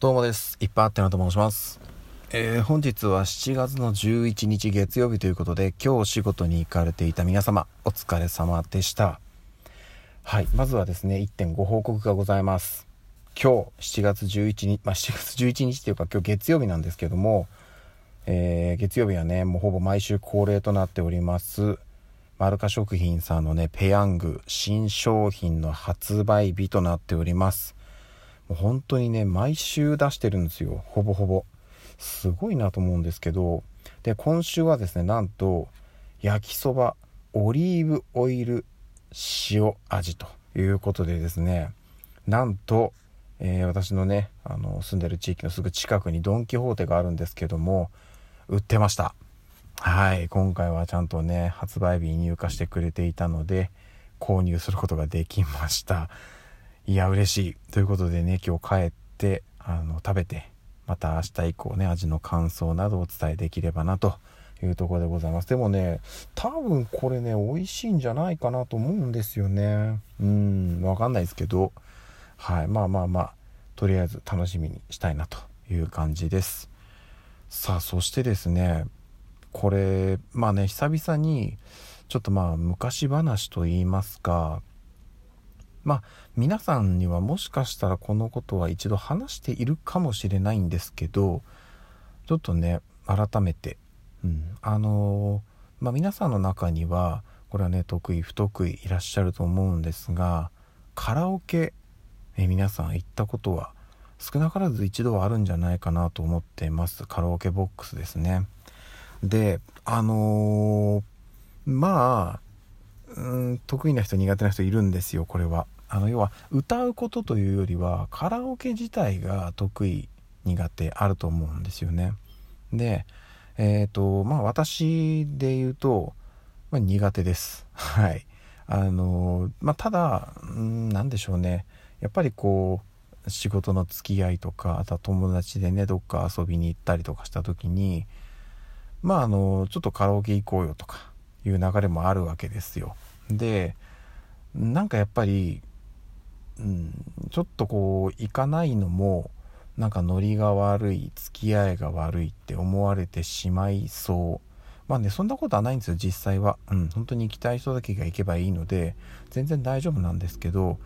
どうもです。いっぱいあってなと申します。えー、本日は7月の11日月曜日ということで、今日お仕事に行かれていた皆様、お疲れ様でした。はい、まずはですね、1点ご報告がございます。今日7月11日、まあ、7月11日というか今日月曜日なんですけども、えー、月曜日はね、もうほぼ毎週恒例となっております、マルカ食品さんのね、ペヤング新商品の発売日となっております。もう本当にね毎週出してるんですよ。ほぼほぼ。すごいなと思うんですけど。で今週はですねなんと焼きそばオリーブオイル塩味ということでですね。なんと、えー、私のねあの住んでる地域のすぐ近くにドン・キホーテがあるんですけども売ってました。はい。今回はちゃんとね発売日に入荷してくれていたので購入することができました。いや嬉しい。ということでね今日帰ってあの食べてまた明日以降ね味の感想などをお伝えできればなというところでございます。でもね多分これね美味しいんじゃないかなと思うんですよね。うん分かんないですけど。はいまあまあまあとりあえず楽しみにしたいなという感じです。さあそしてですねこれまあね久々にちょっとまあ昔話と言いますかまあ皆さんにはもしかしたらこのことは一度話しているかもしれないんですけどちょっとね改めて、うん、あのー、まあ、皆さんの中にはこれはね得意不得意いらっしゃると思うんですがカラオケ、え皆さん行ったことは少なからず一度はあるんじゃないかなと思ってます。カラオケボックスですね。であのー、まあうん得意な人苦手な人いるんですよこれは。あの要は歌うことというよりはカラオケ自体が得意苦手あると思うんですよね。でえっ、ー、とまあ私で言うと、まあ、苦手です。はい。あのまあただ何でしょうね。やっぱりこう仕事の付き合いとかあとは友達でねどっか遊びに行ったりとかした時にまああのちょっとカラオケ行こうよとかいう流れもあるわけですよ。でなんかやっぱり、うん、ちょっとこう行かないのもなんかノリが悪い付き合いが悪いって思われてしまいそう。まあねそんなことはないんですよ実際は。うん本当に行きたい人だけが行けばいいので全然大丈夫なんですけど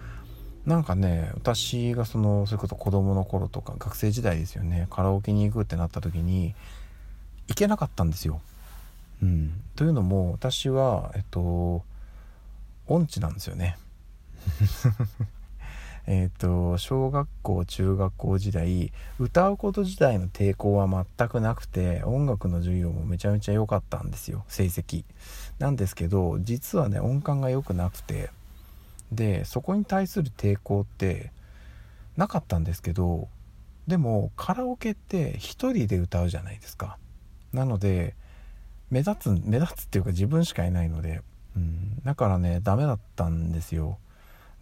なんかね私がそのそれこそ子供の頃とか学生時代ですよねカラオケに行くってなった時に行けなかったんですよ。うん、というのも私はえっと音痴なんですよね。えっと小学校中学校時代歌うこと自体の抵抗は全くなくて音楽の授業もめちゃめちゃ良かったんですよ。成績。なんですけど実はね音感が良くなくて。でそこに対する抵抗ってなかったんですけどでもカラオケって1人で歌うじゃないですか。なので目立つ目立つっていうか自分しかいないので、うん、だからねダメだったんですよ。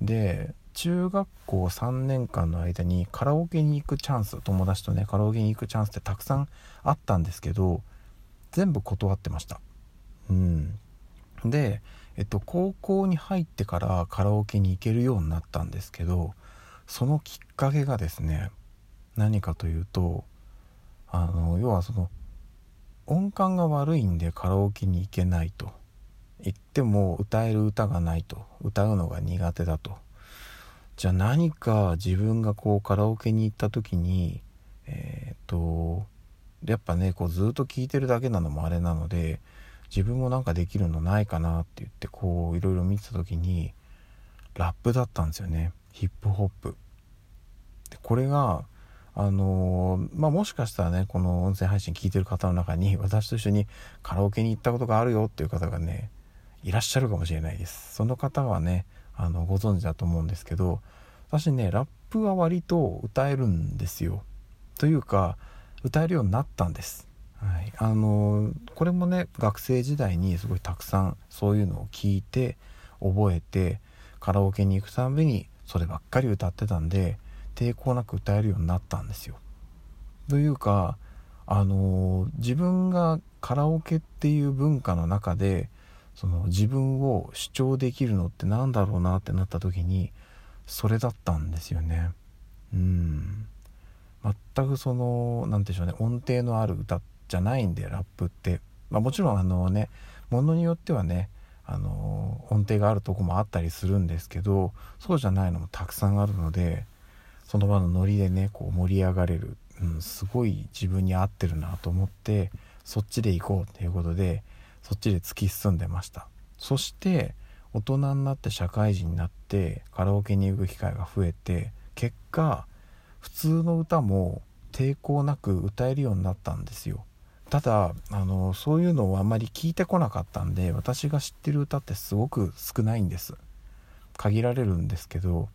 で中学校3年間の間にカラオケに行くチャンス友達とねカラオケに行くチャンスってたくさんあったんですけど全部断ってました。うん。でえっと高校に入ってからカラオケに行けるようになったんですけどそのきっかけがですね何かというとあの要はその音感が悪いんでカラオケに行けないと。言っても歌える歌がないと。歌うのが苦手だと。じゃあ何か自分がこうカラオケに行った時にえっ、とやっぱねこうずっと聴いてるだけなのもあれなので自分もなんかできるのないかなって言ってこういろいろ見てた時にラップだったんですよね。ヒップホップ。でこれがあの、まあ、もしかしたらね、この音声配信聞いてる方の中に、私と一緒にカラオケに行ったことがあるよっていう方がね、いらっしゃるかもしれないです。その方はね、あの、ご存知だと思うんですけど、私ね、ラップは割と歌えるんですよ。というか、歌えるようになったんです。はい。あの、これもね、学生時代にすごいたくさんそういうのを聞いて、覚えて、カラオケに行くたびにそればっかり歌ってたんで、抵抗なく歌えるようになったんですよ。というかあの自分がカラオケっていう文化の中でその自分を主張できるのって何だろうなってなった時にそれだったんですよね。うん全くその何て言うんでしょうね音程のある歌じゃないんでラップって、まあ、もちろんあのねものによってはねあの音程があるとこもあったりするんですけどそうじゃないのもたくさんあるのでその場のノリでねこう盛り上がれる、うん、すごい自分に合ってるなと思ってそっちで行こうっていうことでそっちで突き進んでました。そして大人になって社会人になってカラオケに行く機会が増えて結果普通の歌も抵抗なく歌えるようになったんですよ。ただあのそういうのをあまり聞いてこなかったんで私が知ってる歌ってすごく少ないんです。限られるんですけど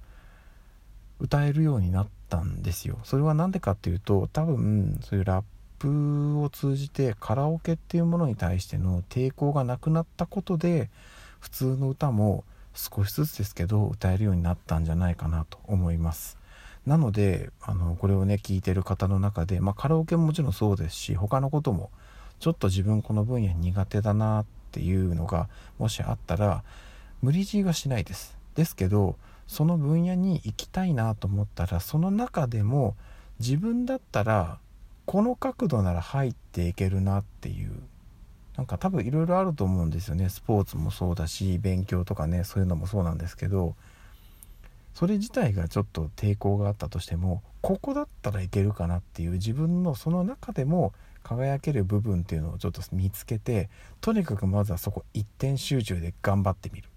歌えるようになったんですよ。それは何でかっていうと多分そういうラップを通じてカラオケっていうものに対しての抵抗がなくなったことで普通の歌も少しずつですけど歌えるようになったんじゃないかなと思います。なのであのこれをね聞いてる方の中で、まあ、カラオケももちろんそうですし他のこともちょっと自分この分野苦手だなっていうのがもしあったら無理強いはしないです。ですけどその分野に行きたいなと思ったらその中でも自分だったらこの角度なら入っていけるなっていう。なんか多分いろいろあると思うんですよね。スポーツもそうだし勉強とかねそういうのもそうなんですけど。それ自体がちょっと抵抗があったとしてもここだったらいけるかなっていう自分のその中でも輝ける部分っていうのをちょっと見つけてとにかくまずはそこ一点集中で頑張ってみる、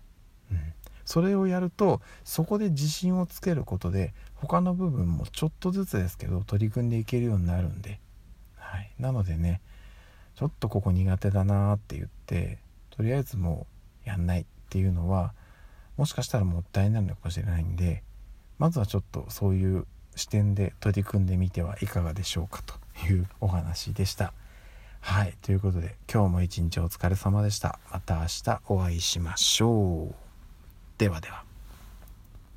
それをやるとそこで自信をつけることで他の部分もちょっとずつですけど取り組んでいけるようになるんで、はい、なのでねちょっとここ苦手だなって言ってとりあえずもうやんないっていうのはもしかしたらもったいないのかもしれないんでまずはちょっとそういう視点で取り組んでみてはいかがでしょうかというお話でした。はい。ということで、今日も一日お疲れ様でした。また明日お会いしましょう。ではでは。